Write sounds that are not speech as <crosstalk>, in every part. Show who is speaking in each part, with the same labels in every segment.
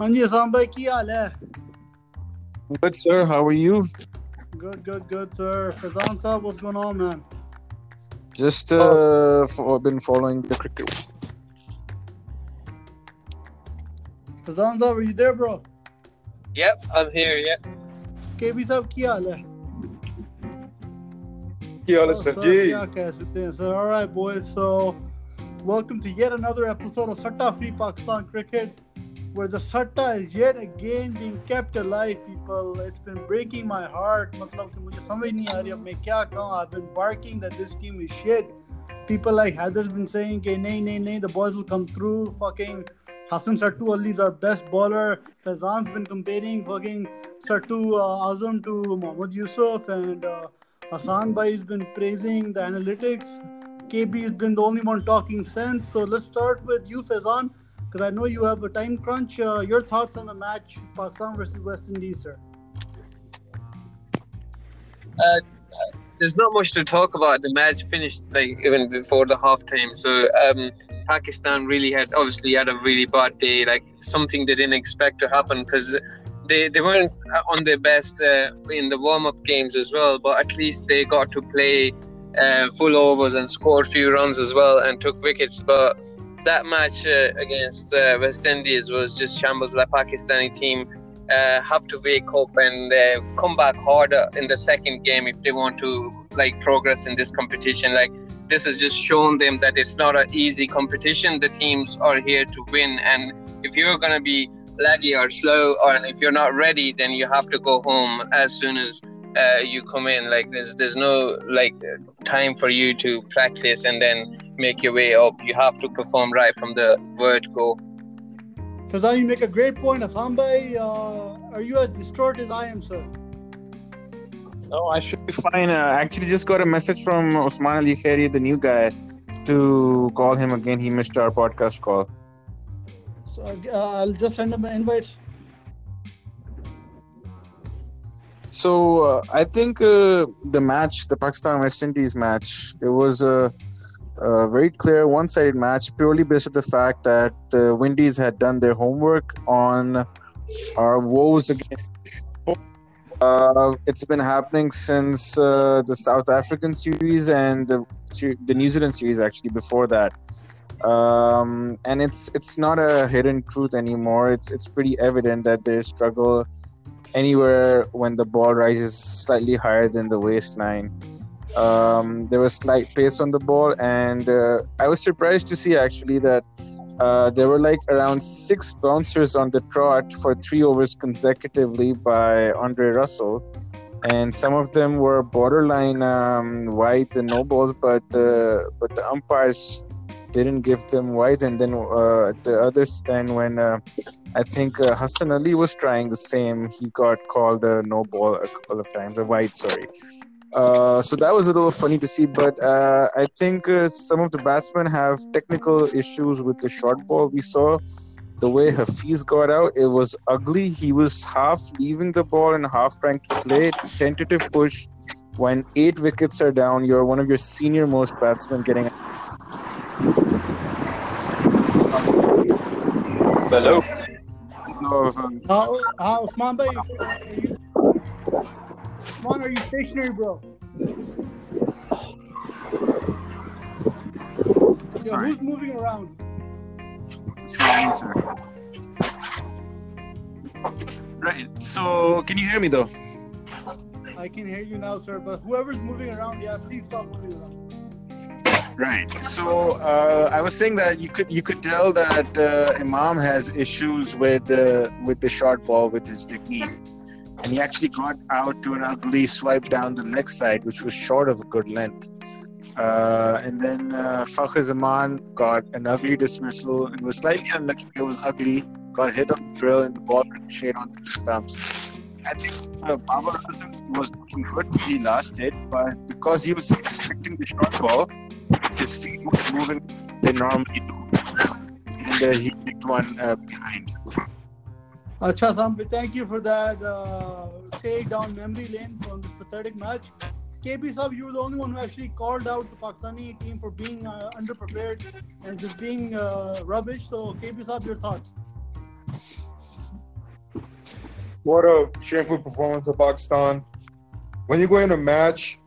Speaker 1: ਹਾਂਜੀ
Speaker 2: Good, sir. How are you?
Speaker 1: Good, good, good, sir. Fazan what's going on, man?
Speaker 2: Just uh, been following the cricket.
Speaker 1: Fazan um are you there, bro?
Speaker 3: Yep, I'm here.
Speaker 1: Yep. Oh,
Speaker 4: okay,
Speaker 1: we're
Speaker 4: ਹਾਲ
Speaker 1: ਹੈ?
Speaker 4: ਕੀ
Speaker 1: ਹਾਲ ਹੈ sir ਜੀ? ਕੀ All right, boys. So, welcome to yet another episode of Satta Free Pakistan Cricket where the satta is yet again being kept alive people it's been breaking my heart i've been barking that this team is shit people like heather's been saying nay nay nay the boys will come through fucking Hassan Sartu Ali is our best bowler. Fazan's been comparing fucking Sartu uh, Azam to Mohammad Yusuf, and uh, Hassan Bhai has been praising the analytics. KB has been the only one talking sense. So let's start with you, Fazan because I know you have a time crunch. Uh, your thoughts on the match, Pakistan versus West Indies, sir?
Speaker 3: Uh, there's not much to talk about. The match finished like even before the half time. So um, Pakistan really had obviously had a really bad day. Like something they didn't expect to happen because they, they weren't on their best uh, in the warm up games as well. But at least they got to play uh, full overs and scored few runs as well and took wickets. But that match uh, against uh, West Indies was just shambles. The Pakistani team uh, have to wake up and uh, come back harder in the second game if they want to like progress in this competition. Like this has just shown them that it's not an easy competition. The teams are here to win, and if you're gonna be laggy or slow, or if you're not ready, then you have to go home as soon as uh, you come in. Like there's there's no like time for you to practice and then make your way up. You have to perform right from the word go.
Speaker 1: Fazan, you make a great point. Hassan Bhai, uh, are you as distraught as I am, sir?
Speaker 2: No, I should be fine. Uh, actually, just got a message from Osman Ali Khairi, the new guy, to call him again. He missed our podcast call.
Speaker 1: So, uh, I'll just send him an invite.
Speaker 2: So uh, I think uh, the match, the Pakistan West Indies match, it was a, a very clear one-sided match, purely based on the fact that the Windies had done their homework on our woes against. Uh, it's been happening since uh, the South African series and the the New Zealand series actually before that. Um, and it's it's not a hidden truth anymore. It's it's pretty evident that they struggle anywhere when the ball rises slightly higher than the waistline. Um, there was slight pace on the ball, and uh, I was surprised to see actually that uh, there were like around six bouncers on the trot for three overs consecutively by Andre Russell, and some of them were borderline um, wides and no balls, but uh, but the umpires didn't give them wides, and then uh, the others and when uh, I think uh, Hassan Ali was trying the same. He got called a no ball a couple of times, a wide, sorry. Uh, so that was a little funny to see, but uh, I think uh, some of the batsmen have technical issues with the short ball. We saw the way Hafiz got out; it was ugly. He was half leaving the ball and half trying to play. Tentative push. When eight wickets are down, you're one of your senior most batsmen getting.
Speaker 4: Hello.
Speaker 2: Of, um,
Speaker 1: Uh, uh, Usman Bhai, are you, are you stationary, bro? Yo,
Speaker 2: Sorry.
Speaker 1: who's moving around?
Speaker 2: Sorry, sir. Right. So, can you hear me though?
Speaker 1: I can hear you now, sir. But whoever's moving around, yeah, please stop moving around.
Speaker 2: Right. So, uh, I was saying that you could you could tell that uh, Imam has issues with uh, with the short ball with his technique, and he actually got out to an ugly swipe down the leg side, which was short of a good length. Uh, and then uh, Fakhr Zaman got an ugly dismissal and was slightly unlucky. It was ugly. Got hit on the drill and the ball ricocheted onto the stumps. I think uh, Babar Azam was looking good. He last hit, but because he was expecting the short ball, his feet were moving they normally do, and uh, he hit one uh, behind.
Speaker 1: Acha Sambi, thank you for that uh, take down memory lane from this pathetic match. KB Sab, you were the only one who actually called out the Pakistani team for being uh, underprepared and just being uh, rubbish. So, KB Sab, your thoughts?
Speaker 4: what a shameful performance of Pakistan. When you go in a match,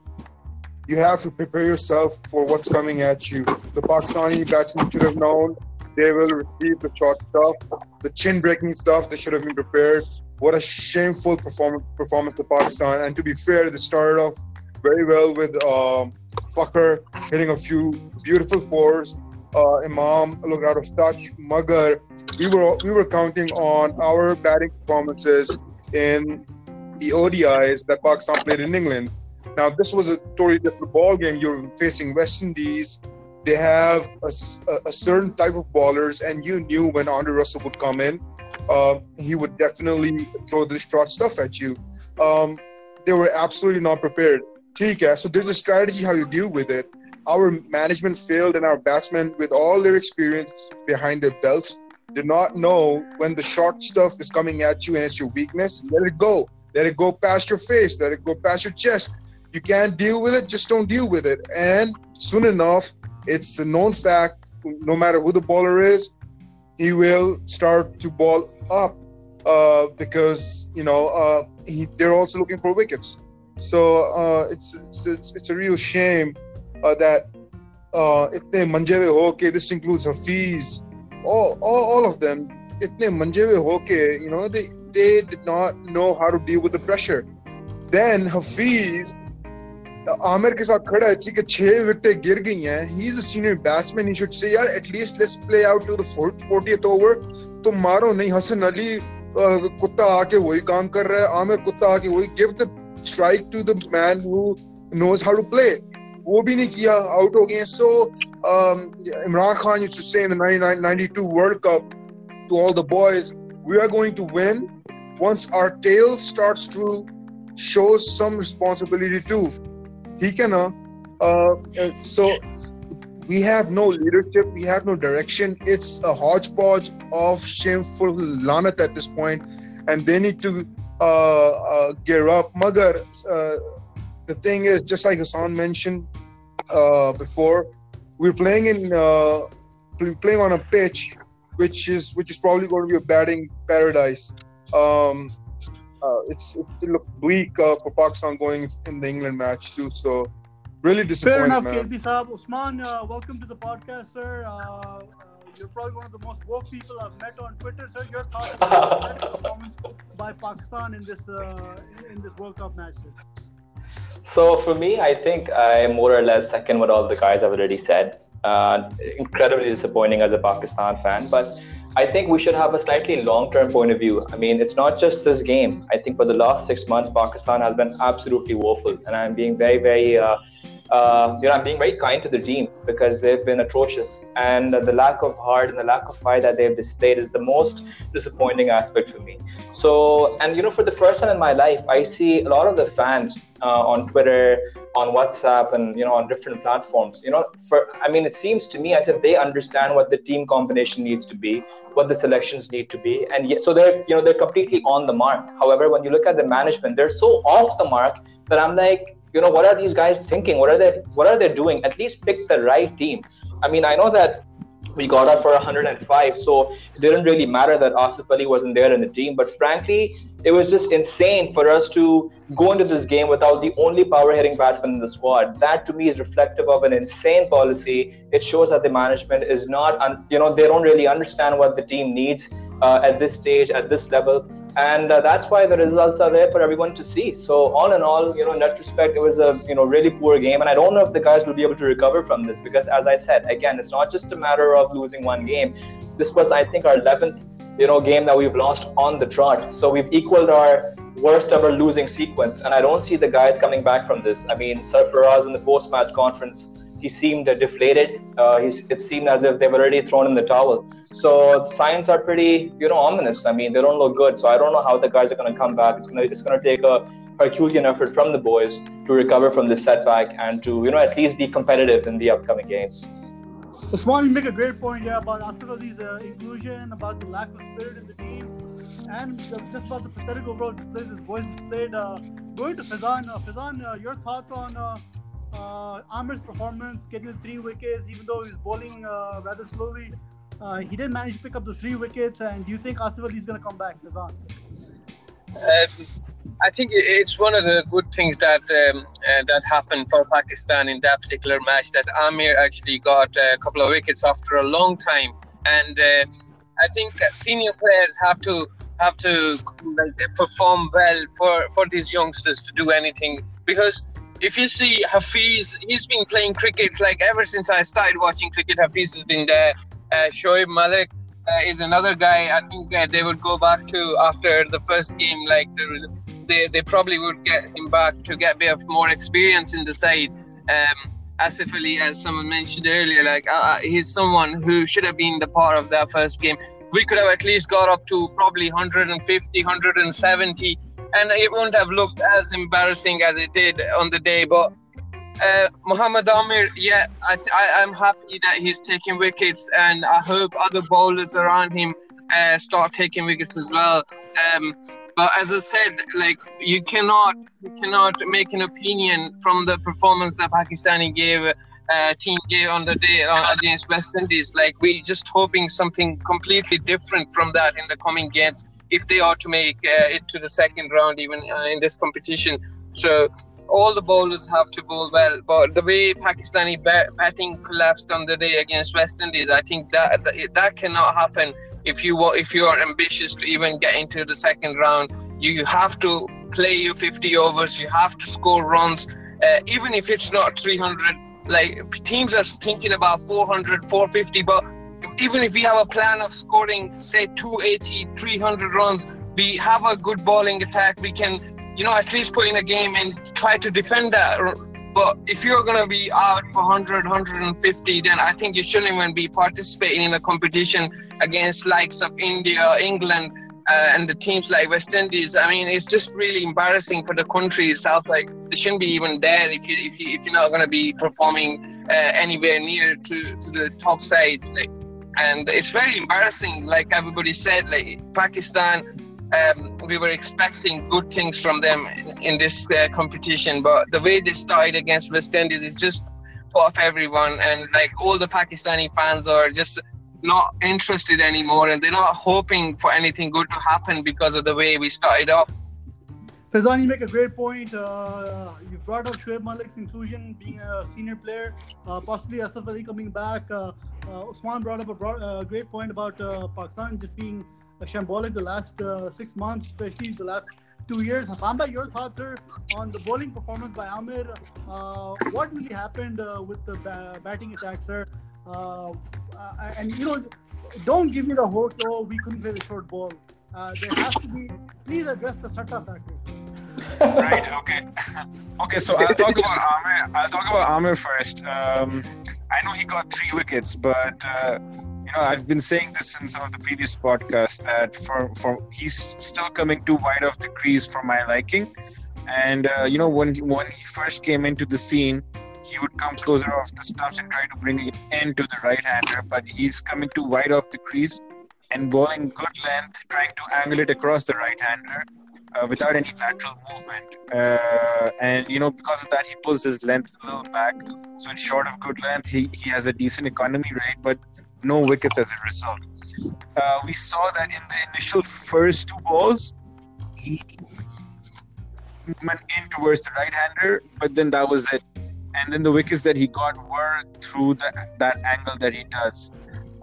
Speaker 4: you have to prepare yourself for what's coming at you. The Pakistani batsmen should have known they will receive the short stuff, the chin breaking stuff. They should have been prepared. What a shameful performance performance of Pakistan. And to be fair, they started off very well with um, Fakhar hitting a few beautiful fours. Uh, Imam looked out of touch. Magar, we were we were counting on our batting performances in the ODIs that Pakistan played in England. Now this was a totally different ball game. You're facing West Indies. They have a, a certain type of ballers, and you knew when Andre Russell would come in, uh, he would definitely throw this short stuff at you. Um, they were absolutely not prepared. ठीक so there's a strategy how you deal with it our management failed and our batsmen with all their experience behind their belts did not know when the short stuff is coming at you and it's your weakness let it go let it go past your face let it go past your chest you can't deal with it just don't deal with it and soon enough it's a known fact no matter who the bowler is he will start to ball up uh, because you know uh, he, they're also looking for wickets so uh, it's, it's, it's it's a real shame uh, that uh, itne manje hue hoke this includes Hafiz, all, all all of them. Itne manje hue hoke, you know, they they did not know how to deal with the pressure. Then Hafiz, Aamir के साथ खड़ा है कि छह विकटे गिर गई हैं। He is a senior batsman he should say यार at least let's play out to the 40th over तो मारो नहीं, हसन अली कुत्ता आके वही काम कर रहा है। आमिर कुत्ता आके वही give the strike to the man who knows how to play वो भी नहीं किया आउट हो गए so Imran Khan used to say in 1992 world cup to all the boys we are going to win once our tail starts to show some responsibility to he can uh, uh, so we have no leadership we have no direction it's a hodgepodge of shameful lanat at this point and they need to uh, uh, gear up. Magar, uh, the thing is, just like Hassan mentioned before, we're playing in playing on a pitch which is which is probably going to be a batting paradise. Um, uh, it's it looks bleak uh, for Pakistan going in the England match too. So really disappointed.
Speaker 1: Fair enough,
Speaker 4: man.
Speaker 1: KLB Saab. Usman, uh, welcome to the podcast, sir. You're probably one of the most woke people I've met on Twitter. Sir, your thoughts about the performance by Pakistan in this uh, in this World Cup match?
Speaker 5: So for me, I think I more or less second what all the guys have already said. Uh, incredibly disappointing as a Pakistan fan, but I think we should have a slightly long-term point of view. I mean, it's not just this game. I think for the last six months, Pakistan has been absolutely woeful, and I'm being very, very uh, uh, you know, I'm being very kind to the team because they've been atrocious, and the lack of heart and the lack of fire that they've displayed is the most disappointing aspect for me. So, and you know, for the first time in my life, I see a lot of the fans uh, on Twitter, on WhatsApp, and you know, on different platforms. You know, for I mean, it seems to me as if they understand what the team combination needs to be, what the selections need to be, and yet, so they're you know they're completely on the mark. However, when you look at the management, they're so off the mark that I'm like you know what are these guys thinking? What are they what are they doing? At least pick the right team. I mean i know that we got up for 105 so it didn't really matter that asif ali wasn't there in the team but frankly it was just insane for us to go into this game without the only power hitting batsman in the squad. That to me is reflective of an insane policy. It shows that the management is not un- you know they don't really understand what the team needs uh, at this stage at this level and uh, that's why the results are there for everyone to see. So all in all, you know, in retrospect, it was a you know really poor game, and I don't know if the guys will be able to recover from this because, as I said, again, it's not just a matter of losing one game. This was, I think, our 11th you know game that we've lost on the trot. So we've equaled our worst ever losing sequence, and I don't see the guys coming back from this. I mean, Sarfaraz in the post-match conference he seemed deflated. Uh, it seemed as if they've already thrown in the towel. So signs are pretty, you know, ominous. I mean, they don't look good. So I don't know how the guys are going to come back. It's going to it's going to take a Herculean effort from the boys to recover from this setback and to, you know, at least be competitive in the upcoming games.
Speaker 1: Usman, you make a great point, yeah, about Asif uh, inclusion, about the lack of spirit in the team, and just about the pathetic overall display this boys displayed. Uh, going to Fazan, uh, Fazan, uh, your thoughts on uh, Amir's performance, getting three wickets, even though he's bowling uh, rather slowly, uh, he did manage to pick up those three wickets. And do you think Asif Ali is going to come back, Fazan?
Speaker 3: Um, I think it's one of the good things that um, uh, that happened for Pakistan in that particular match that Amir actually got a couple of wickets after a long time, and uh, I think senior players have to have to like, perform well for for these youngsters to do anything because if you see Hafiz, he's been playing cricket like ever since I started watching cricket. Hafiz has been there. Uh, Shoaib Malik uh, is another guy. I think uh, they would go back to after the first game. Like they, they probably would get him back to get a bit of more experience in the side. Um, Asif Ali, as someone mentioned earlier, like uh, uh, he's someone who should have been the part of that first game. We could have at least got up to probably 150, 170 and it wouldn't have looked as embarrassing as it did on the day. But uh, Muhammad Amir, yeah, I, I, am happy that he's taking wickets, and I hope other bowlers around him uh, start taking wickets as well. Um, but as I said, like you cannot you cannot make an opinion from the performance that Pakistani gave uh, team gave on the day uh, against West Indies. Like we're just hoping something completely different from that in the coming games if they are to make uh, it to the second round, even uh, in this competition. So all the bowlers have to bowl well. But the way Pakistani batting collapsed on the day against West Indies, I think that that, that cannot happen if you if you are ambitious to even get into the second round. You have to play your 50 overs. You have to score runs, uh, even if it's not 300. Like teams are thinking about 400, 450, but even if we have a plan of scoring, say, 280, 300 runs, we have a good bowling attack. We can, you know, at least put in a game and try to defend that. But if you're going to be out for 100, 150, then I think you shouldn't even be participating in a competition against likes of India, England, uh, and the teams like West Indies. I mean, it's just really embarrassing for the country itself. Like, they shouldn't be even there if you if you if you're not going to be performing uh, anywhere near to to the top sides. Like, and it's very embarrassing. Like everybody said, like Pakistan, um, we were expecting good things from them in, in this uh, competition, but the way they started against West Indies is just off everyone, and like all the Pakistani fans are just not interested anymore, and they're not hoping for anything good to happen because of the way we started off.
Speaker 1: Faizan, you make a great point. Uh, you brought up Shoaib Malik's inclusion, being a senior player, uh, possibly Asif Ali coming back. Uh, uh, Usman brought up a broad, uh, great point about uh, Pakistan just being shambolic the last six months, especially the last two years. Hassan, your thoughts are on the bowling performance by Amir. What really happened with the ba- batting attack, sir? and you know, don't give me the hope. Oh, we couldn't play the short ball. there has to be. Please address the Satta factor.
Speaker 2: Right. Okay. <laughs> okay. So I'll talk about Amir. I'll talk about Amir first. Um, I know he got three wickets, but uh, you know I've been saying this in some of the previous podcasts that for for he's still coming too wide of the crease for my liking. And uh, you know when when he first came into the scene, he would come closer off the stumps and try to bring it in to the right hander, but he's coming too wide off the crease and bowling good length, trying to angle it across the right hander uh, without any lateral movement. Uh, and you know, because of that, he pulls his length a little back. So, in short of good length, he, he has a decent economy rate, but no wickets as a result. Uh, we saw that in the initial first two balls, he went in towards the right hander, but then that was it. And then the wickets that he got were through the, that angle that he does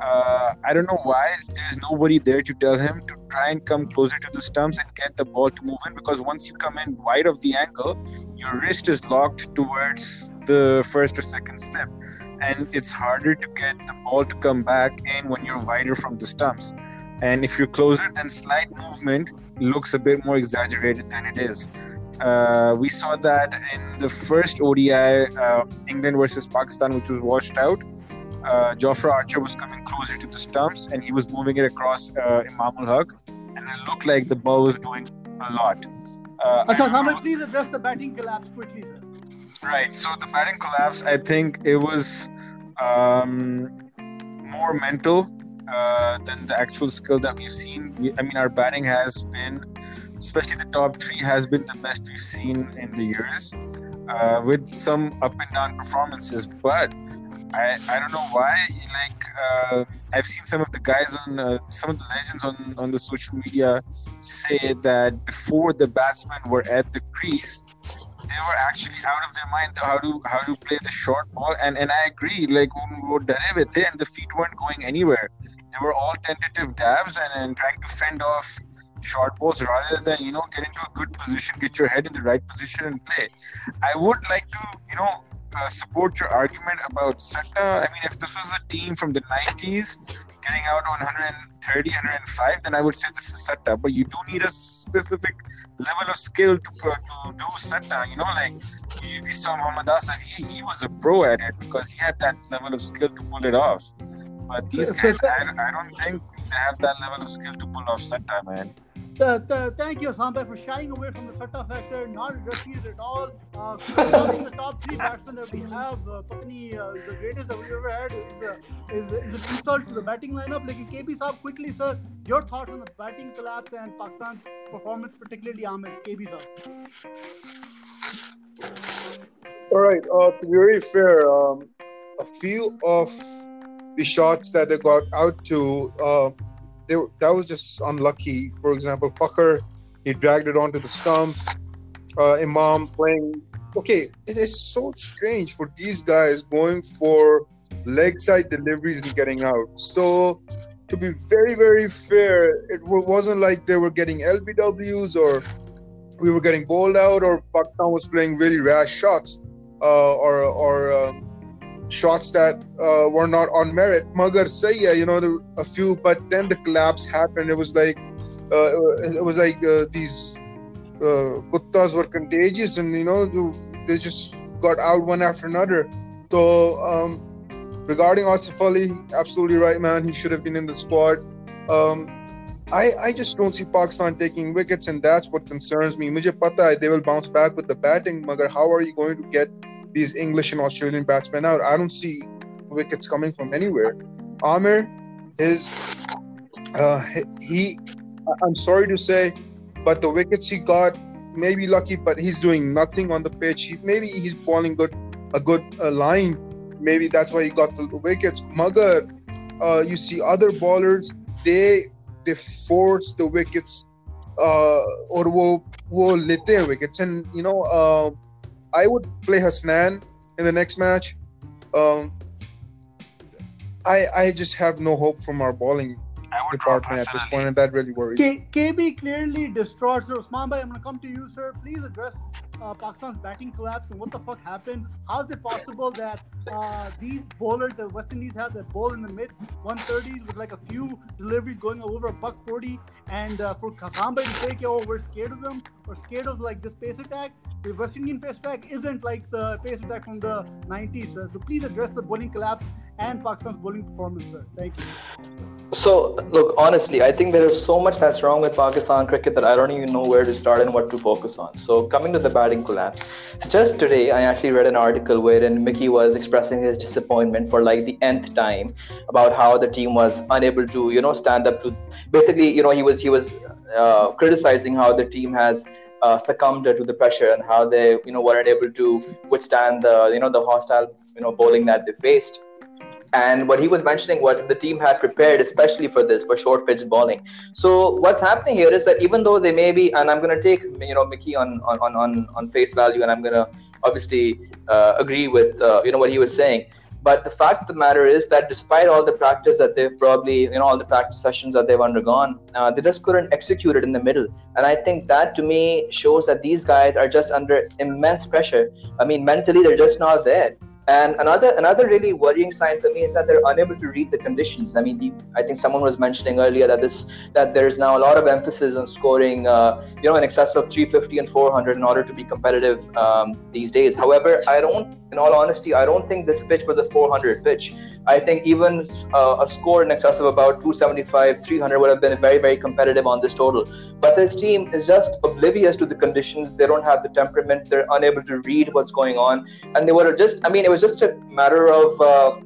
Speaker 2: uh, I don't know why there's nobody there to tell him to try and come closer to the stumps and get the ball to move in because once you come in wide of the angle, your wrist is locked towards the first or second slip, and it's harder to get the ball to come back in when you're wider from the stumps. And if you're closer, then slight movement looks a bit more exaggerated than it is. Uh, we saw that in the first ODI, uh, England versus Pakistan, which was washed out uh, Jofra Archer was coming closer to the stumps and he was moving it across uh, Imam ul Haq, and it looked like the ball was doing a lot.
Speaker 1: Uh, Achha, please address the batting collapse quickly, sir.
Speaker 2: Right. So the batting collapse, I think it was um, more mental uh, than the actual skill that we've seen. We, I mean, our batting has been, especially the top three, has been the best we've seen in the years, uh, with some up and down performances. But I, I don't know why like uh, I've seen some of the guys on uh, some of the legends on on the social media say that before the batsmen were at the crease, they were actually out of their mind how to how to play the short ball. And and I agree like and the feet weren't going anywhere. They were all tentative dabs and, and trying to fend off short balls rather than you know get into a good position get your head in the right position and play. I would like to you know uh, support your argument about Satta. I mean if this was a team from the 90s getting out on 130, 105, then I would say this is Satta. But you do need a specific level of skill to, to do Satta. You know, like we saw Muhammad Asad, he, he was a pro at it because he had that level of skill to pull it off. But these guys, I, I don't think they have that level of skill to pull off Satta, man.
Speaker 1: Uh, th- thank you, Sampai, for shying away from the Satta factor, not addressing it at all. Uh, <laughs> the top three batsmen that we have, uh, Patni, uh, the greatest that we've ever had, is, uh, is, is an insult to the batting lineup. Like, KB Saab, quickly, sir, your thoughts on the batting collapse and Pakistan's performance, particularly Ahmed's, KB Saab.
Speaker 4: All right, uh, to be very fair, um, a few of the shots that they got out to, uh, they, that was just unlucky. For example, Fakhar, he dragged it onto the stumps. Uh, Imam playing. Okay, it is so strange for these guys going for leg side deliveries and getting out. So, to be very, very fair, it wasn't like they were getting LBWs or we were getting bowled out or Pakistan was playing really rash shots uh, or or uh, shots that uh, were not on merit. Magar Sayya, you know, a few, but then the collapse happened. It was like uh, it was like uh, these uh, kuttas were contagious, and you know, they just got out one after another. So um, regarding Asif Ali, absolutely right, man. He should have been in the squad. Um, I, I just don't see Pakistan taking wickets, and that's what concerns me. Mujhe pata they will bounce back with the batting. Magar, how are you going to get these English and Australian batsmen out. I don't see wickets coming from anywhere. Amir is uh, he. I'm sorry to say, but the wickets he got may be lucky, but he's doing nothing on the pitch. He, maybe he's bowling good, a good uh, line. Maybe that's why he got the wickets. Magar, uh, you see other bowlers, they they force the wickets, uh, or wo wo lete wickets, and you know. Uh, I would play Hasnain in the next match. Um, I I just have no hope from our bowling department at this point, and that really worries.
Speaker 1: K- KB clearly distraught. So, Usman Bhai, I'm gonna come to you, sir. Please address uh, Pakistan's batting collapse and what the fuck happened. How is it possible that uh, these bowlers that West Indies have that bowl in the mid 130s with like a few deliveries going over a buck 40, and uh, for Kasamba to say, "Oh, we're scared of them," or scared of like this pace attack, the West Indian pace attack isn't like the pace attack from the 90s, sir. So please address the bowling collapse and Pakistan's bowling performance, sir. Thank you.
Speaker 5: So, look, honestly, I think there is so much that's wrong with Pakistan cricket that I don't even know where to start and what to focus on. So, coming to the batting collapse, just today I actually read an article wherein Mickey was expressing his disappointment for like the nth time about how the team was unable to, you know, stand up to. Basically, you know, he was he was uh, criticizing how the team has uh, succumbed to the pressure and how they you know weren't able to withstand the you know the hostile you know bowling that they faced and what he was mentioning was the team had prepared especially for this for short pitch bowling so what's happening here is that even though they may be and i'm going to take you know mickey on on on on face value and i'm going to obviously uh, agree with uh, you know what he was saying but the fact of the matter is that despite all the practice that they've probably, you know, all the practice sessions that they've undergone, uh, they just couldn't execute it in the middle. And I think that to me shows that these guys are just under immense pressure. I mean, mentally, they're just not there. And another another really worrying sign for me is that they're unable to read the conditions. I mean, the, I think someone was mentioning earlier that this that there's now a lot of emphasis on scoring, uh, you know, in excess of 350 and 400 in order to be competitive um, these days. However, I don't, in all honesty, I don't think this pitch was a 400 pitch. I think even uh, a score in excess of about 275, 300 would have been very, very competitive on this total. But this team is just oblivious to the conditions. They don't have the temperament. They're unable to read what's going on, and they were just. I mean, it was just a matter of. Uh,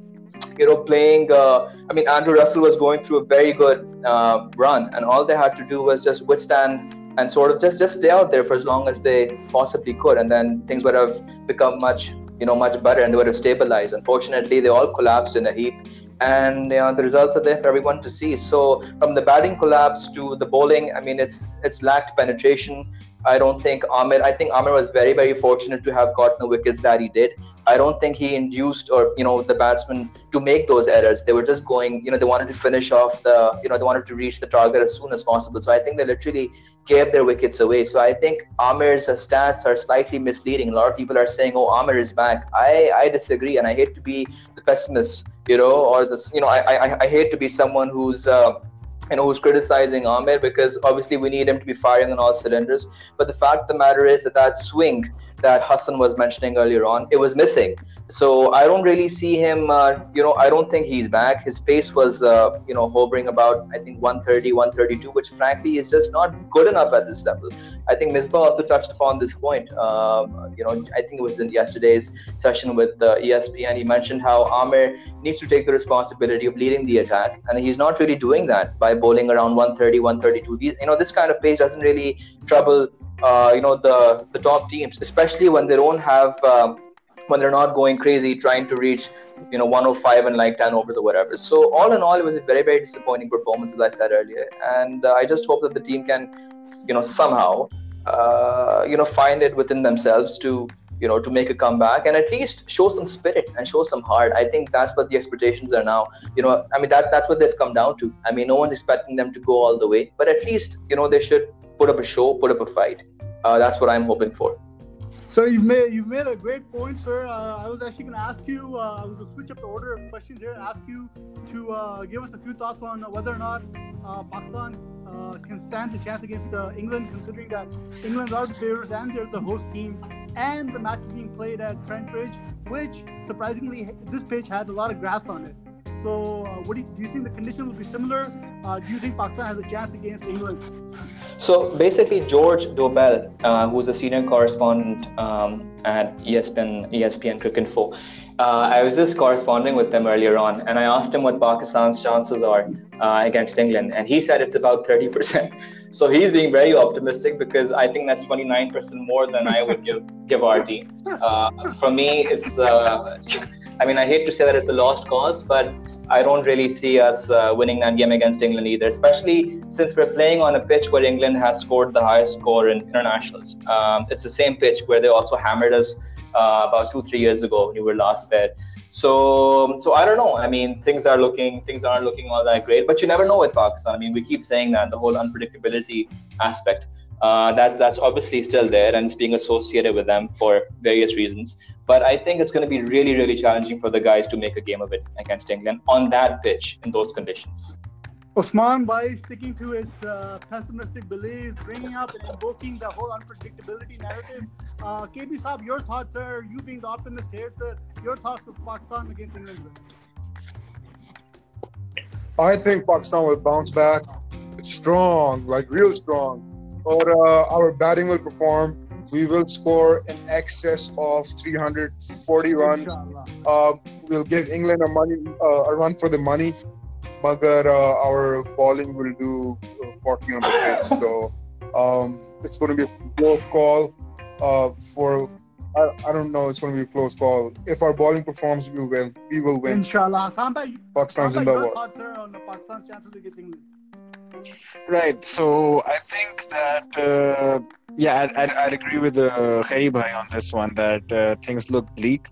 Speaker 5: you know, playing. Uh, I mean, Andre Russell was going through a very good uh, run, and all they had to do was just withstand and sort of just just stay out there for as long as they possibly could, and then things would have become much you know much better and they have stabilized unfortunately they all collapsed in a heap and you know, the results are there for everyone to see. So from the batting collapse to the bowling, I mean, it's it's lacked penetration. I don't think Amir. I think Amir was very, very fortunate to have gotten the wickets that he did. I don't think he induced or you know the batsmen to make those errors. They were just going. You know, they wanted to finish off the. You know, they wanted to reach the target as soon as possible. So I think they literally gave their wickets away. So I think Amir's stats are slightly misleading. A lot of people are saying, "Oh, Amir is back." I I disagree, and I hate to be the pessimist. You know, or this. You know, I I, I hate to be someone who's. Uh, who's criticizing Amir because obviously we need him to be firing on all cylinders. But the fact of the matter is that that swing that Hassan was mentioning earlier on, it was missing. So I don't really see him. Uh, you know, I don't think he's back. His pace was, uh, you know, hovering about I think 130, 132, which frankly is just not good enough at this level. I think Misbah also touched upon this point. Um, you know, I think it was in yesterday's session with uh, ESPN. He mentioned how Amir needs to take the responsibility of leading the attack, and he's not really doing that by bowling around 130, 132. These, you know, this kind of pace doesn't really trouble. Uh, you know the the top teams, especially when they don't have um, when they're not going crazy trying to reach you know 105 and like 10 overs or whatever. So all in all it was a very very disappointing performance as i said earlier. And uh, i just hope that the team can you know somehow uh, you know find it within themselves to you know to make a comeback and at least show some spirit and show some heart. I think that's what the expectations are now. You know i mean that that's what they've come down to. I mean no one's expecting them to go all the way but at least you know they should put up a show put up a fight. Uh, that's what i'm hoping for
Speaker 1: so you've made you've made a great point, sir. Uh, I was actually going to ask you. Uh, I was going to switch up the order of questions here and ask you to uh, give us a few thoughts on whether or not uh, Pakistan uh, can stand a chance against uh, England, considering that England are the favorites and they're the host team, and the match is being played at Trent Bridge, which surprisingly this pitch had a lot of grass on it. So, what do you, do you think the condition will be similar? Do you think Pakistan has a chance against England?
Speaker 5: So basically, George Dobell, uh, who's a senior correspondent um, at ESPN, ESPN Cricinfo, uh, I was just corresponding with them earlier on, and I asked him what Pakistan's chances are uh, against England, and he said it's about 30%. <laughs> So he's being very optimistic because I think that's 29% more than I would give <laughs> give our team. Uh, for me, it's. Uh, I mean, I hate to say that it's a lost cause, but I don't really see us uh, winning that game against England either, especially since we're playing on a pitch where England has scored the highest score in internationals. Um, it's the same pitch where they also hammered us uh, about two, three years ago when we were last there. So, so I don't know. I mean, things are looking, things aren't looking all that great, but you never know with Pakistan. I mean, we keep saying that the whole unpredictability aspect. Uh, that's that's obviously still there and it's being associated with them for various reasons. But I think it's going to be really, really challenging for the guys to make a game of it against England on that pitch in those conditions.
Speaker 1: Osman, by sticking to his uh, pessimistic beliefs, bringing up and invoking the whole unpredictability narrative, uh, KB Saab, your thoughts, sir, you being the optimist here, sir, your thoughts of Pakistan against England, sir?
Speaker 4: I think Pakistan will bounce back strong, like real strong. But uh, our batting will perform we will score in excess of 340 runs. Uh, we'll give England a money uh, a run for the money, but uh, our bowling will do 40 on the pitch. So um, it's going to be a close call. Uh, for I, I don't know. It's going to be a close call. If our bowling performs, we will win. We will win.
Speaker 1: Inshallah. Samba,
Speaker 4: Pakistan's in the
Speaker 1: world. on Pakistan's chances against England?
Speaker 2: Right. So I think that uh, yeah, I'd, I'd, I'd, agree with uh, Bhai on this one that uh, things look bleak.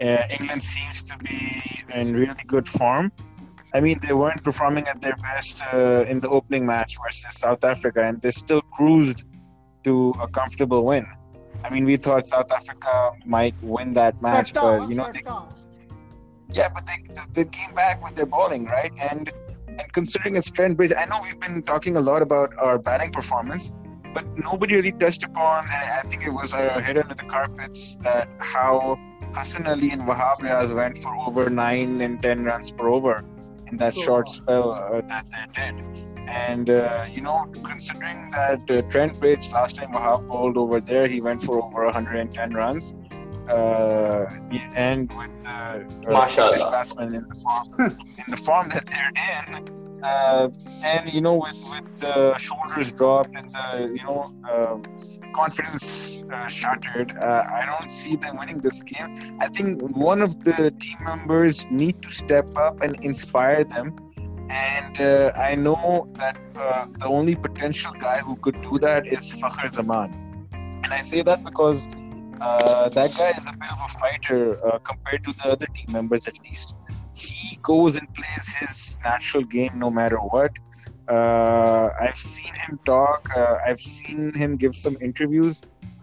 Speaker 2: Uh, England seems to be in really good form. I mean, they weren't performing at their best uh, in the opening match versus South Africa, and they still cruised to a comfortable win. I mean, we thought South Africa might win that match, but you know, they, yeah, but they, they came back with their bowling, right? And and considering it's Trent Bridge, I know we've been talking a lot about our batting performance, but nobody really touched upon, and I think it was a hit under the carpets, that how Hassan Ali and Wahab Riaz went for over 9 and 10 runs per over in that short spell uh, that they did. And, uh, you know, considering that uh, Trent Bridge, last time Wahab bowled over there, he went for over 110 runs. Uh, and with uh, uh, batsman in the form <laughs> in the form that they're in, uh, and you know with with uh, shoulders dropped and the you know um, confidence uh, shattered, uh, I don't see them winning this game. I think one of the team members need to step up and inspire them. And uh, I know that uh, the only potential guy who could do that is Fakhar Zaman. And I say that because uh, that guy is a bit of a fighter uh, compared to the other team members, at least. He goes and plays his natural game no matter what. Uh, I've seen him talk, uh, I've seen him give some interviews,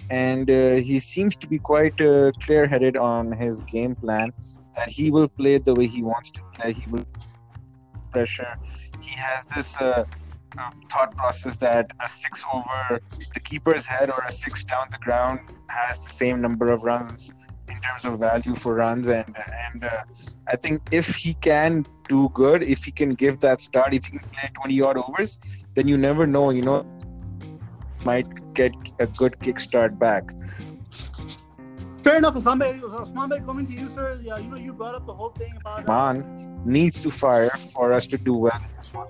Speaker 2: and uh, he seems to be quite uh, clear headed on his game plan that he will play the way he wants to play. He will pressure. He has this thought process that a six over the keeper's head or a six down the ground has the same number of runs in terms of value for runs and and uh, I think if he can do good if he can give that start if he can play 20 odd overs then you never know you know might get a good kickstart back
Speaker 1: Fair enough, Usman Bhai, coming to you, sir. Yeah, you know, you brought up the whole thing about.
Speaker 2: Man needs to fire for us to do well in this one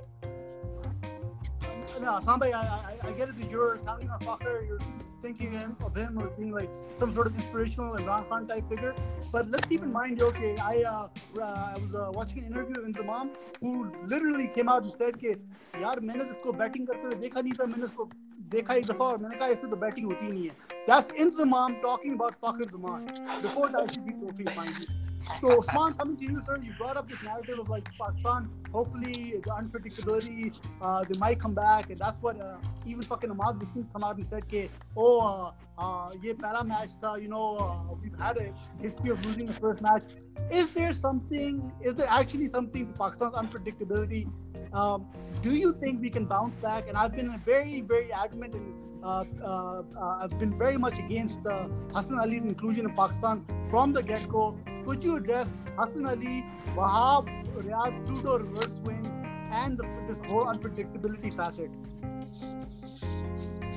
Speaker 1: yeah, Sambe, I, get it that you're telling a fucker, you're thinking of him or being like some sort of inspirational LeBron Khan type figure. But let's keep in mind, okay, I uh, uh, I was uh, watching an interview with Zamam who literally came out and said, okay, yaar, maine isko batting karte hue dekha nahi tha, maine isko dekha ek dafa aur maine kaha isse to batting hoti nahi hai. That's mom talking about fucking Zaman before the ICC trophy, mind you so, Usman, coming to you, sir, you brought up this narrative of like Pakistan. Hopefully, the unpredictability, uh, they might come back, and that's what uh, even fucking Ahmad Wasim come out and said, "Ke, oh, uh, uh, ye pehla match tha, you know, uh, we've had a history of losing the first match." Is there something? Is there actually something to Pakistan's unpredictability? Um, do you think we can bounce back? And I've been very, very adamant and uh, uh, uh, I've been very much against uh, Hassan Ali's inclusion in Pakistan from the get-go. Could you address Hassan Ali, Wahab, Riaz pseudo reverse swing, and the, this whole unpredictability facet?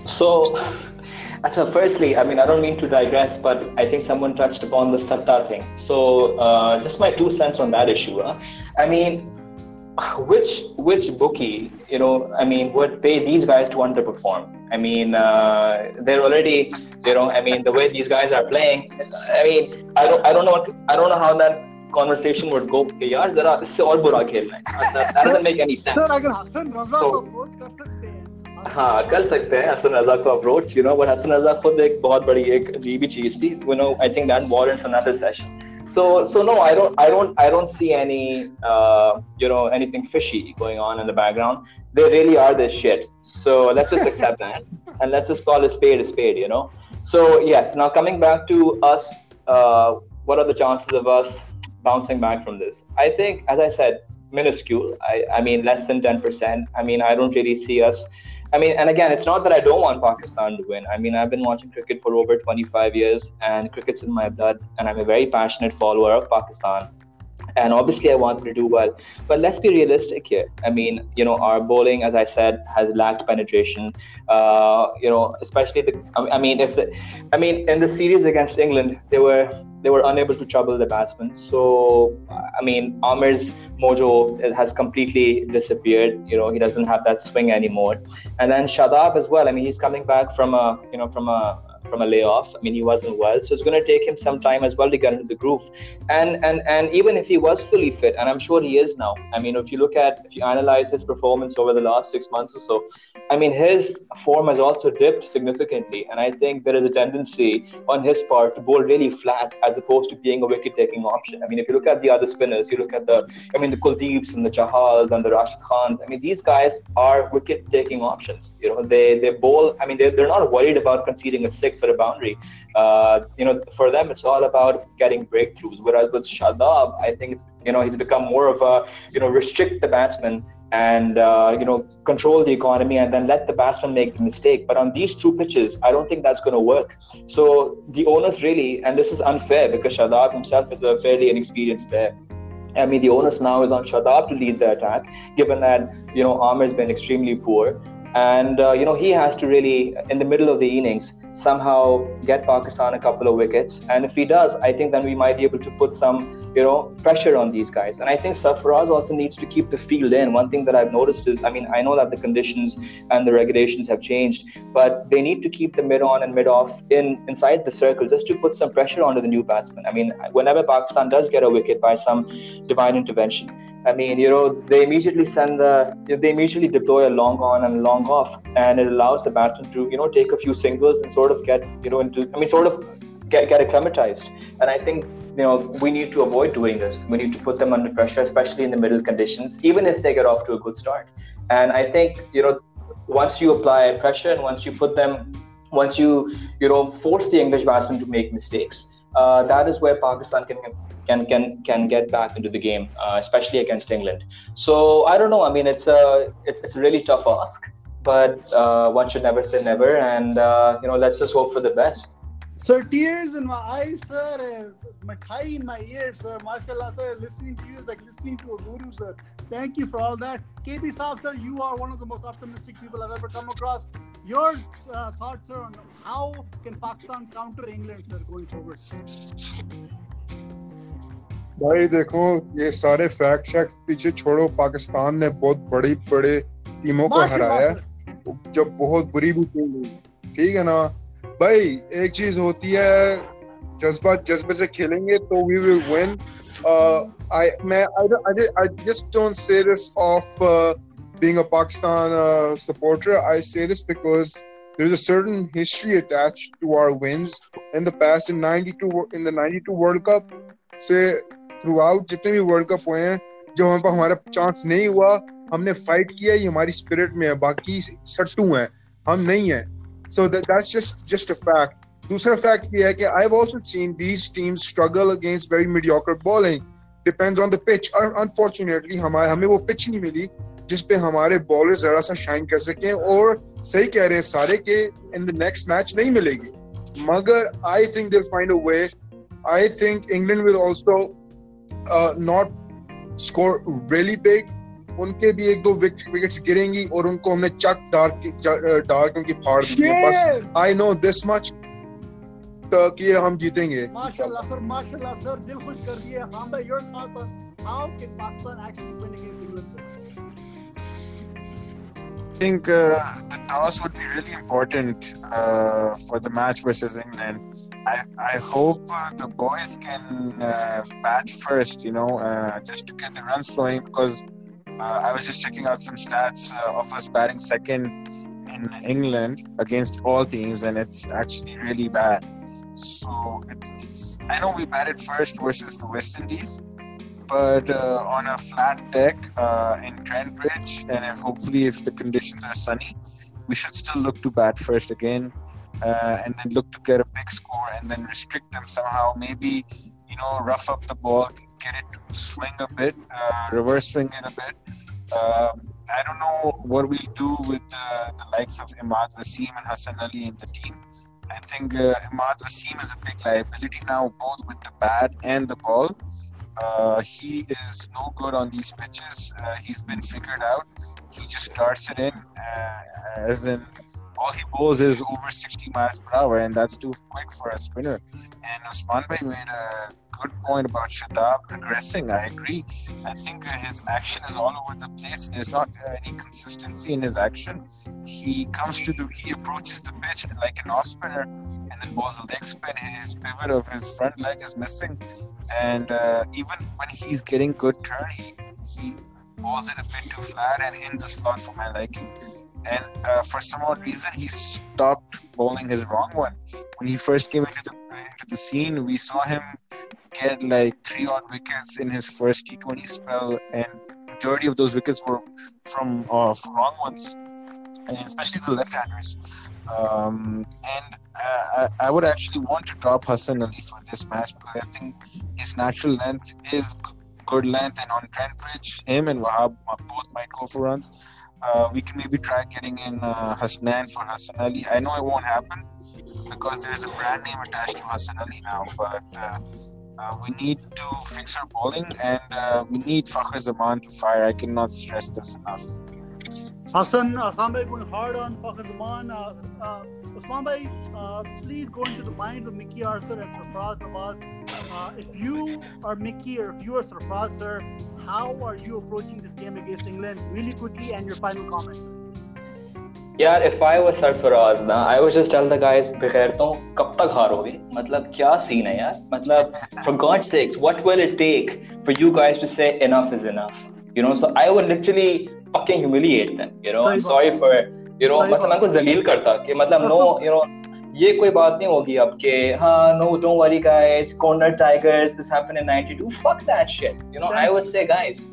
Speaker 5: So, <laughs> so firstly, I mean, I don't mean to digress, but I think someone touched upon the Satta thing. So, uh, just my two cents on that issue. Huh? I mean, <sighs> which which bookie, you know, I mean, would pay these guys to underperform? I mean, uh, they're already, you know, I mean, the way these guys are playing. I mean, I don't, I don't know, what, I don't know how that conversation would go. कि there are all और बुरा खेलना That, that doesn't make any sense.
Speaker 1: Sir, approach हैं.
Speaker 5: हाँ कर सकते हैं हसन रजा को approach. You know, but Hasan Raza खुद एक बहुत बड़ी एक अजीब चीज थी. You know, I think that warrants another session. So, so no, I don't, I don't, I don't see any, uh, you know, anything fishy going on in the background they really are this shit. So let's just accept that <laughs> and let's just call a spade a spade, you know? So, yes, now coming back to us, uh, what are the chances of us bouncing back from this? I think, as I said, minuscule. I, I mean, less than 10%. I mean, I don't really see us. I mean, and again, it's not that I don't want Pakistan to win. I mean, I've been watching cricket for over 25 years, and cricket's in my blood, and I'm a very passionate follower of Pakistan and obviously I want them to do well. But let's be realistic here. I mean, you know, our bowling, as I said, has lacked penetration. Uh, you know, especially the. I mean, if the, I mean, in the series against England, they were they were unable to trouble the batsmen. So, I mean, Amir's mojo has completely disappeared. You know, he doesn't have that swing anymore. And then Shadab as well. I mean, he's coming back from a you know from a from a layoff. I mean, he wasn't well, so it's going to take him some time as well to get into the groove. And and and even if he was fully fit, and I'm sure he is now. I mean, if you look at if you analyze his performance over the last six months or so, I mean, his form has also dipped significantly, and I think there is a tendency on his part to bowl really flat as opposed to being a wicket-taking option. I mean, if you look at the other spinners, you look at the, I mean, the Kuldeeps and the Chahals and the Rashid Khans. I mean, these guys are wicket-taking options. You know, they they bowl. I mean, they they're not worried about conceding a six or a boundary. Uh, you know, for them, it's all about getting breakthroughs. Whereas with Shadab, I think it's you know he's become more of a you know restrict the batsman and uh, you know control the economy and then let the batsman make the mistake. But on these two pitches, I don't think that's going to work. So the onus really, and this is unfair because Shadab himself is a fairly inexperienced player. I mean, the onus now is on Shadab to lead the attack, given that you know Amir's been extremely poor, and uh, you know he has to really, in the middle of the innings, somehow get Pakistan a couple of wickets. And if he does, I think then we might be able to put some, you know, pressure on these guys. And I think Sarfaraz also needs to keep the field in. One thing that I've noticed is, I mean, I know that the conditions and the regulations have changed, but they need to keep the mid on and mid off in inside the circle just to put some pressure onto the new batsman. I mean, whenever Pakistan does get a wicket by some divine intervention, I mean, you know, they immediately send the, they immediately deploy a long on and long off, and it allows the batsman to, you know, take a few singles and sort of get, you know, into, I mean, sort of get, get acclimatized. And I think, you know, we need to avoid doing this. We need to put them under pressure, especially in the middle conditions, even if they get off to a good start. And I think, you know, once you apply pressure and once you put them, once you, you know, force the English batsman to make mistakes, uh, that is where Pakistan can can can can get back into the game, uh, especially against England. So I don't know. I mean, it's a it's it's a really tough ask, but uh, one should never say never, and uh, you know, let's just hope for the best.
Speaker 1: Sir, tears in my eyes, sir. Mathai in my ears, sir. Mashallah, sir. Listening to you is like listening to a guru, sir. Thank you for all that. KB Saab, sir, you are one of the most optimistic people I've ever come across. Your uh, thoughts, on how can Pakistan counter England, sir, going forward?
Speaker 4: भाई देखो ये सारे fact शैक्ट पीछे छोड़ो पाकिस्तान ने बहुत बड़ी बड़े टीमों को हराया जब बहुत बुरी भी टीम हुई ठीक है ना? भाई एक चीज़ होती है जज्बा जज्बे से खेलेंगे तो वी विल विन आई मैं I just don't say this of being a Pakistan uh, supporter, I say this because there's a certain history attached to our wins in the past. In '92, in the '92 World Cup, say through out जितने भी world cup हुए हैं जब हमारे पास हमारा chance नहीं हुआ हमने फाइट किया ये हमारी स्पिरिट में है बाकी सट्टू हैं हम नहीं हैं so that's just just a fact दूसरा फैक्ट ये है कि I have also seen these teams struggle against very mediocre bowling depends on the pitch और अनफॉर्चुनेटली हमारे हमें वो पिच नहीं मिली जिस पे हमारे बॉलर जरा सा शाइन कर सके और सही कह रहे हैं सारे के इन द नेक्स्ट मैच नहीं मिलेगी। मगर I think they'll find a way I think England will also not score really big उनके भी एक दो विकेट्स गिरेंगी और उनको हमने चक डाल डाल के उनकी फाड़ दी है। बस आई नो दिस मच कि हम जीतेंगे।
Speaker 1: माशाल्लाह सर माशाल्लाह सर दिल खुश कर दिए हाँ भाई your thoughts on how can Pakistan actually win
Speaker 2: against think uh, the toss would be really important uh, for the match versus England. I, I hope uh, the boys can uh, bat first, you know, uh, just to get the runs flowing because uh, I was just checking out some stats of us batting second in England against all teams, and it's actually really bad. So I know we batted first versus the West Indies, but uh, on a flat deck in Trent Bridge, and if hopefully if the conditions are sunny, we should still look to bat first again uh, and then look to get a big score and then restrict them somehow. Maybe you know rough up the ball, get it to swing a bit, uh, reverse swing it a bit. Um, I don't know what we'll do with uh, the likes of Imad Wasim and Hassan Ali in the team. I think uh, Imad Wasim is a big liability now, both with the bat and the ball. Uh, he is no good on these pitches. Uh, he's been figured out. He just starts it in, uh, as in all he bowls is over 60 miles per hour, and that's too quick for a spinner. And Usman Bhai made a good point about Shadab regressing. I agree. I think his action is all over the place. There's not uh, any consistency in his action. He comes to the, he approaches the pitch like an off spinner, and then bowls a leg spin. His pivot of his front leg is missing, and uh, even when he's getting good turn, he he bowls it a bit too flat and in the slot for my liking and uh, for some odd reason he stopped bowling his wrong one. When he first came into the into the scene we saw him get like three odd wickets in his first T20 spell and majority of those wickets were from uh, wrong ones and especially the left-handers. Um, and uh, I, would actually want to drop Hassan Ali for this match because I think his natural length is good length and on Trent Bridge him and Wahab both might go for runs uh, we can maybe try getting in uh, Hasnain for Hassan Ali. I know it won't happen because there's a brand name attached to Hassan Ali now, but uh, uh, we need to fix our bowling and uh, we need Fakhar Zaman to fire. I cannot stress this enough.
Speaker 1: Hassan Assam Bhai going hard on Fakhar Zaman. Uh, uh, Usman Bhai, uh, please go into the minds of Mickey Arthur and Sarfraz Nawaz. Uh, if you are Mickey or if you are Sarfraz, sir, how are you approaching this game against England? Really quickly and your final comments.
Speaker 5: यार if I was Sarfaraz ना I was just tell the guys बगैर तो कब तक हारोगे मतलब क्या scene है यार मतलब for God sex what will it take for you guys to say enough is enough you know so i would literally fucking humiliate them you know i'm sorry for you know मतलब मैं उनको जलील करता कि मतलब no you know ये कोई बात नहीं होगी अब के हाँ no don't worry guys corner tigers this happened in 92 fuck that shit you know i would say guys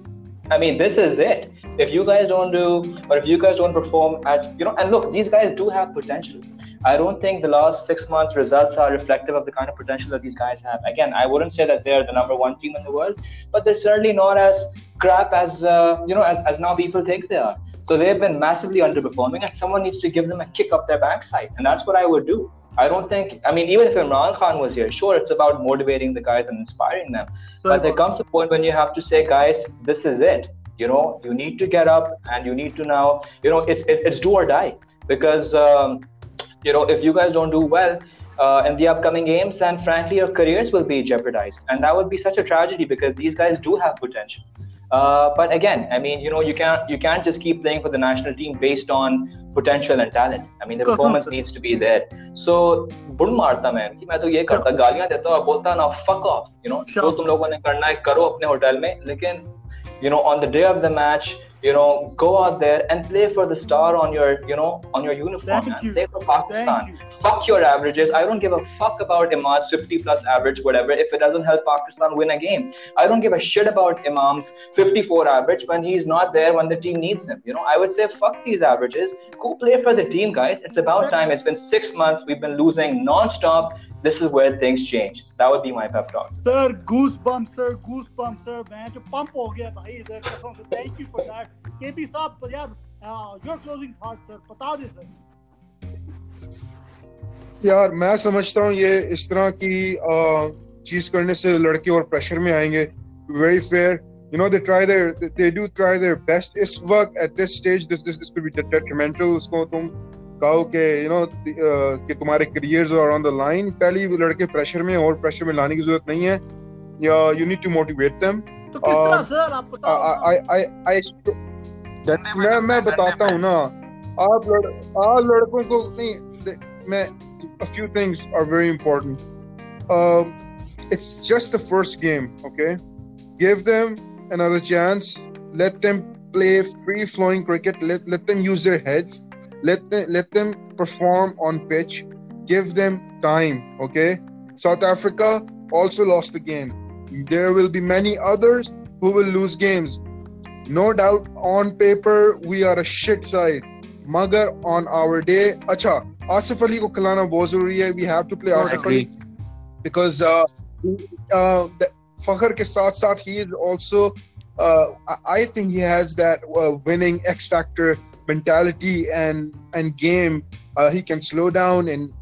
Speaker 5: I mean, this is it. If you guys don't do, or if you guys don't perform at, you know, and look, these guys do have potential. I don't think the last six months results are reflective of the kind of potential that these guys have. Again, I wouldn't say that they're the number one team in the world, but they're certainly not as crap as uh, you know as, as now people think they are. So they've been massively underperforming, and someone needs to give them a kick up their backside, and that's what I would do. I don't think, I mean, even if Imran Khan was here, sure, it's about motivating the guys and inspiring them. But there comes a point when you have to say, guys, this is it. You know, you need to get up and you need to now, you know, it's it, it's do or die. Because, um, you know, if you guys don't do well, uh, in the upcoming games, then frankly, your careers will be jeopardized. And that would be such a tragedy because these guys do have potential. Uh, but again, I mean, you know, you can't you can't just keep playing for the national team based on potential and talent. I mean, the performance needs to be there. So, बुड़ मारता मैं कि मैं तो ये करता गालियां देता और बोलता ना fuck off, you know, जो तुम लोगों ने करना है करो अपने होटल में, लेकिन you know, on the day of the match, You know, go out there and play for the star on your, you know, on your uniform.
Speaker 1: Thank you.
Speaker 5: Play for Pakistan. Fuck your averages. I don't give a fuck about Imam's 50 plus average, whatever, if it doesn't help Pakistan win a game. I don't give a shit about Imam's 54 average when he's not there when the team needs him. You know, I would say fuck these averages. Go play for the team, guys. It's about time. It's been six months. We've been losing non-stop. This is where things change. That would be my pep talk.
Speaker 1: Sir, goosebumps, sir, goosebumps, sir. Man, to pump bhai. Thank you for that. KP साहब यार your closing thoughts, sir. बता दे sir.
Speaker 4: यार मैं समझता हूँ ये इस तरह की चीज़ करने से लड़के और प्रेशर में आएँगे। Very fair you know they try their they do try their best. इस वक्त at this stage this this, this could be detrimental उसको तुम कहो कि यू नो कि तुम्हारे careers are on the line पहली लड़के प्रेशर में और प्रेशर में लाने की ज़रूरत नहीं है। या you need to motivate them
Speaker 1: तो किस तरह सर आप बताओ
Speaker 4: आई आई आई मैं मैं बताता हूँ ना आप लड़ आप लड़कों को नहीं मैं a few things are very important um, it's just the first game okay give them another chance let them play free flowing cricket let, let them use their heads let them let them perform on pitch give them time okay south africa also lost the game there will be many others who will lose games no doubt on paper we are a shit side magar on our day acha asif ali ko khilana bahut zaruri hai we have to play asif ali because uh, uh, the, Fakhar ke saath saath he is also uh, I think he has that uh, winning X factor mentality and and game uh, he can slow down and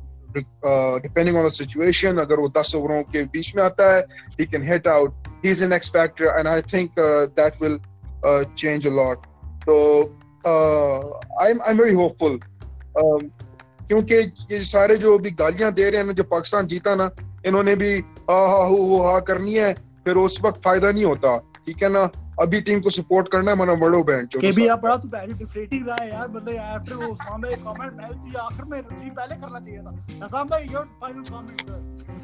Speaker 4: uh, depending on the situation agar wo 10 ओवरों के बीच में आता है he can hit out he's an X factor and I think uh, that will uh, change a lot. So uh, I'm I'm very hopeful. Um, क्योंकि ये सारे जो भी गालियाँ दे रहे हैं जो पाकिस्तान जीता ना इन्होंने भी हा हा हो हा करनी है फिर उस वक्त फ़ायदा नहीं होता ठीक है ना? अभी टीम को सपोर्ट करना है मना बड़ो बैंड जो
Speaker 1: के भी आप बड़ा तू पहले डिफरेटिंग रहा है यार मतलब आफ्टर वो उस्मान भाई कमेंट मैं भी आखिर में जी पहले करना चाहिए था नसाम भाई your final comment sir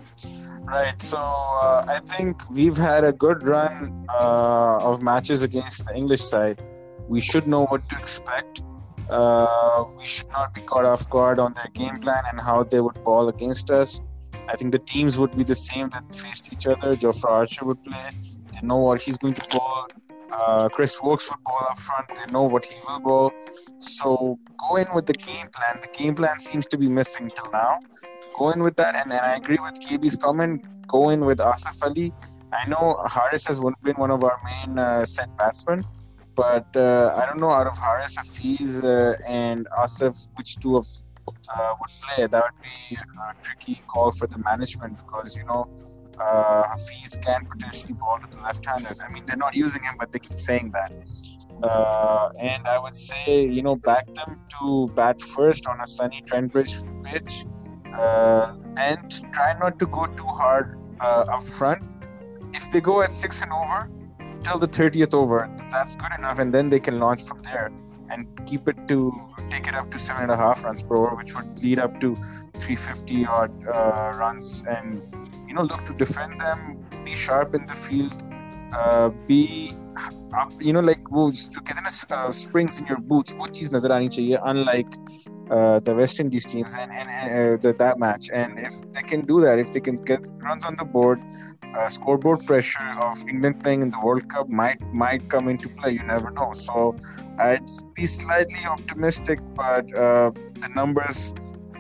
Speaker 2: Right, so uh, I think we've had a good run uh, of matches against the English side. We should know what to expect. Uh, we should not be caught off guard on their game plan and how they would ball against us. I think the teams would be the same that faced each other. Jofra Archer would play. They know what he's going to ball. Uh, Chris Woakes would ball up front. They know what he will ball. So go in with the game plan. The game plan seems to be missing till now. Go in with that, and, and I agree with KB's comment. Go in with Asif Ali. I know Haris has been one of our main uh, set batsmen, but uh, I don't know out of Haris, Hafiz, uh, and Asif, which two of uh, would play. That would be a tricky call for the management because you know uh, Hafiz can potentially ball to the left-handers. I mean, they're not using him, but they keep saying that. Uh, and I would say, you know, back them to bat first on a sunny Trent Bridge pitch uh, and try not to go too hard uh, up front. If they go at six and over till the 30th over, that's good enough, and then they can launch from there and keep it to take it up to seven and a half runs per over, which would lead up to 350 odd uh, runs. And you know, look to defend them, be sharp in the field, uh, be up, you know, like वो जो कहते हैं ना springs in your boots, वो चीज नजर आनी चाहिए. Unlike uh, the West Indies teams and, and, and uh, the, that match. And if they can do that, if they can get runs on the board, uh, scoreboard pressure of England playing in the World Cup might might come into play. You never know. So I'd be slightly optimistic, but uh, the numbers.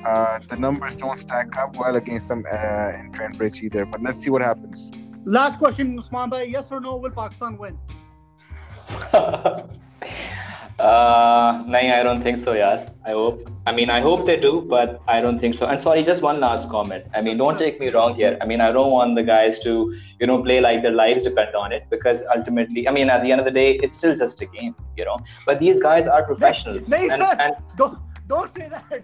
Speaker 2: uh, the numbers don't stack up well against them uh, in Trent Bridge either. But let's see what happens.
Speaker 1: Last question, Usman Bhai. Yes or no, will Pakistan win? <laughs>
Speaker 5: Uh, no, I don't think so, yeah. I hope. I mean, I hope they do, but I don't think so. And sorry, just one last comment. I mean, don't take me wrong here. I mean, I don't want the guys to, you know, play like their lives depend on it because ultimately, I mean, at the end of the day, it's still just a game, you know. But these guys are professionals.
Speaker 1: Nathan, and, and don't don't say that.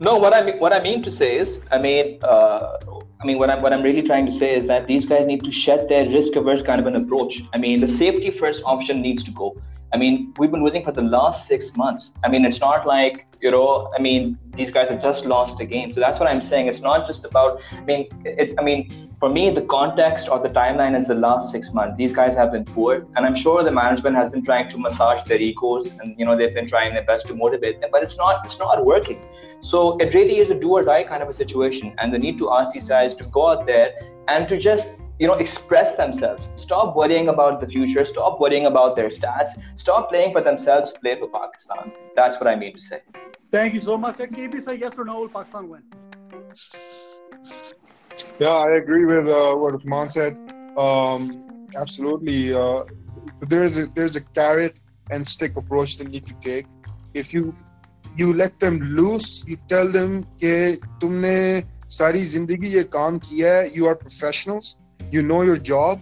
Speaker 5: No, what I mean, what I mean to say is, I mean, uh, I mean, what I'm what I'm really trying to say is that these guys need to shed their risk-averse kind of an approach. I mean, the safety first option needs to go. I mean, we've been losing for the last six months. I mean, it's not like, you know, I mean, these guys have just lost a game. So that's what I'm saying. It's not just about, I mean, it's, I mean, for me, the context or the timeline is the last six months. These guys have been poor. And I'm sure the management has been trying to massage their egos and, you know, they've been trying their best to motivate them, but it's not, it's not working. So it really is a do or die kind of a situation. And they need to ask these guys to go out there and to just you know express themselves. Stop worrying about the future. Stop worrying about their stats. Stop playing for themselves. Play for pakistan. That's what i mean to say.
Speaker 1: Thank you so much. And you say yes or no will pakistan win?
Speaker 4: Yeah i agree with uh, what Usman said. Um, absolutely uh, there's a there's a carrot and stick approach they need to take. If you you let them loose you tell them कि तुमने सारी जिंदगी ये काम किया You are professionals." you know your job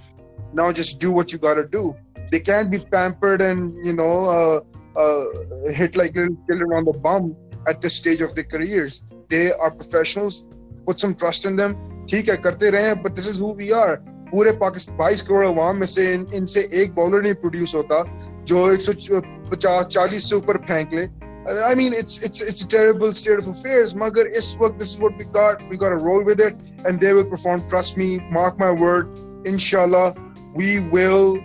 Speaker 4: now just do what you gotta do they can't be pampered and you know uh, uh, hit like little children on the bum at this stage of their careers they are professionals put some trust in them ठीक है करते रहे but this is who we are पूरे पाकिस्तान बाईस करोड़ अवाम में से इन, इनसे एक बॉलर नहीं प्रोड्यूस होता जो एक सौ पचास चालीस से ऊपर फेंक ले I mean, it's it's it's a terrible state of affairs. Magar, is what this is what we got. We got to roll with it, and they will perform. Trust me, mark my word. Inshallah, we will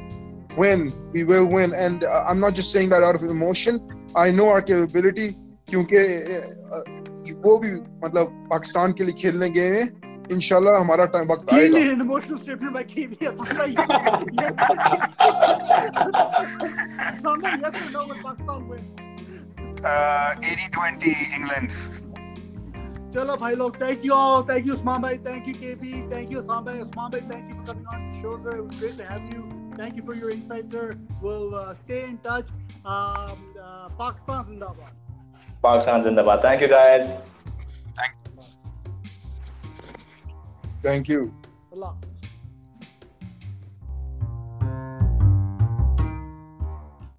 Speaker 4: win. We will win. And uh, I'm not just saying that out of emotion. I know our capability. क्योंकि वो भी मतलब पाकिस्तान के लिए खेलने गए हैं इंशाल्लाह हमारा टाइम वक्त आएगा
Speaker 1: an emotional statement by KBS. Somebody yes or no will Pakistan win?
Speaker 2: Uh, 80-20 England.
Speaker 1: चलो भाई लोग thank you all thank you Usman भाई thank you KB thank you Usman भाई उस्मान भाई thank you for coming on the show sir it was great to have you thank you for your insights sir we'll uh, stay in touch um, uh, Pakistan Zindabad
Speaker 5: Pakistan Zindabad thank